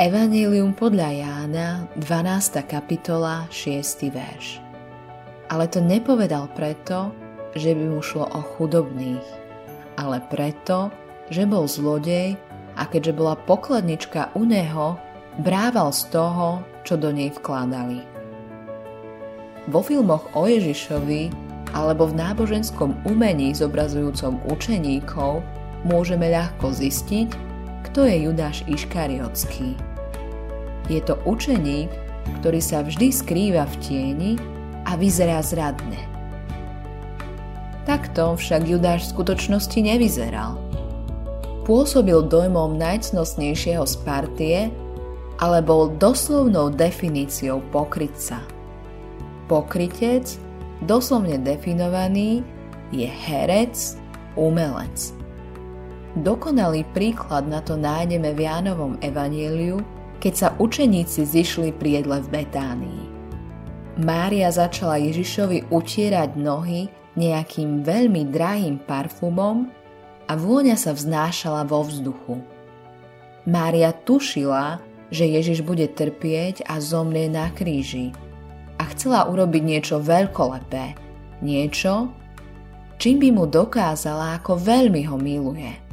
Evangelium podľa Jána, 12. kapitola, 6. verš. Ale to nepovedal preto, že by mu šlo o chudobných, ale preto, že bol zlodej a keďže bola pokladnička u neho, brával z toho, čo do nej vkladali. Vo filmoch o Ježišovi alebo v náboženskom umení zobrazujúcom učeníkov môžeme ľahko zistiť, kto je Judáš Iškariotský. Je to učeník, ktorý sa vždy skrýva v tieni a vyzerá zradne. Takto však Judáš v skutočnosti nevyzeral. Pôsobil dojmom najcnostnejšieho z partie, ale bol doslovnou definíciou pokrytca. Pokrytec, doslovne definovaný, je herec, umelec. Dokonalý príklad na to nájdeme v Jánovom evaníliu, keď sa učeníci zišli pri jedle v Betánii. Mária začala Ježišovi utierať nohy nejakým veľmi drahým parfumom a vôňa sa vznášala vo vzduchu. Mária tušila, že Ježiš bude trpieť a zomrie na kríži a chcela urobiť niečo veľkolepé, niečo, čím by mu dokázala, ako veľmi ho miluje.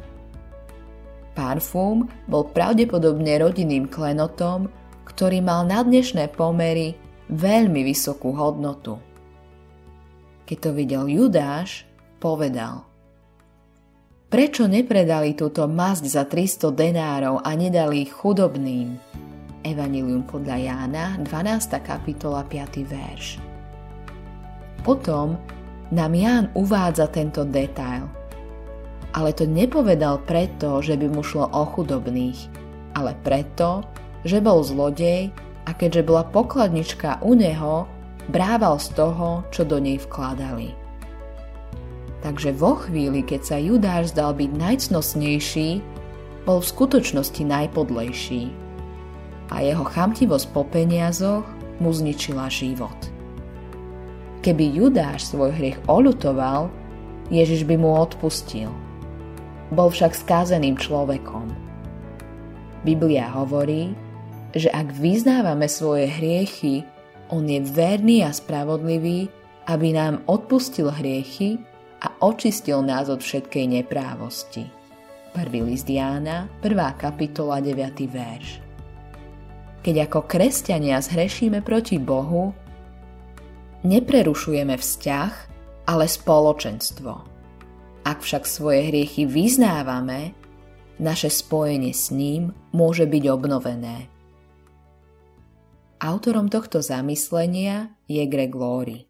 Parfum bol pravdepodobne rodinným klenotom, ktorý mal na dnešné pomery veľmi vysokú hodnotu. Keď to videl Judáš, povedal Prečo nepredali túto masť za 300 denárov a nedali ich chudobným? Evangelium podľa Jána, 12. kapitola, 5. verš. Potom nám Ján uvádza tento detail – ale to nepovedal preto, že by mu šlo o chudobných, ale preto, že bol zlodej a keďže bola pokladnička u neho, brával z toho, čo do nej vkladali. Takže vo chvíli, keď sa Judáš zdal byť najcnostnejší, bol v skutočnosti najpodlejší a jeho chamtivosť po peniazoch mu zničila život. Keby Judáš svoj hriech olutoval, Ježiš by mu odpustil – bol však skázeným človekom. Biblia hovorí, že ak vyznávame svoje hriechy, on je verný a spravodlivý, aby nám odpustil hriechy a očistil nás od všetkej neprávosti. 1. list Jána, 1. kapitola, 9. verš. Keď ako kresťania zhrešíme proti Bohu, neprerušujeme vzťah, ale spoločenstvo. Ak však svoje hriechy vyznávame, naše spojenie s ním môže byť obnovené. Autorom tohto zamyslenia je Greg Laurie.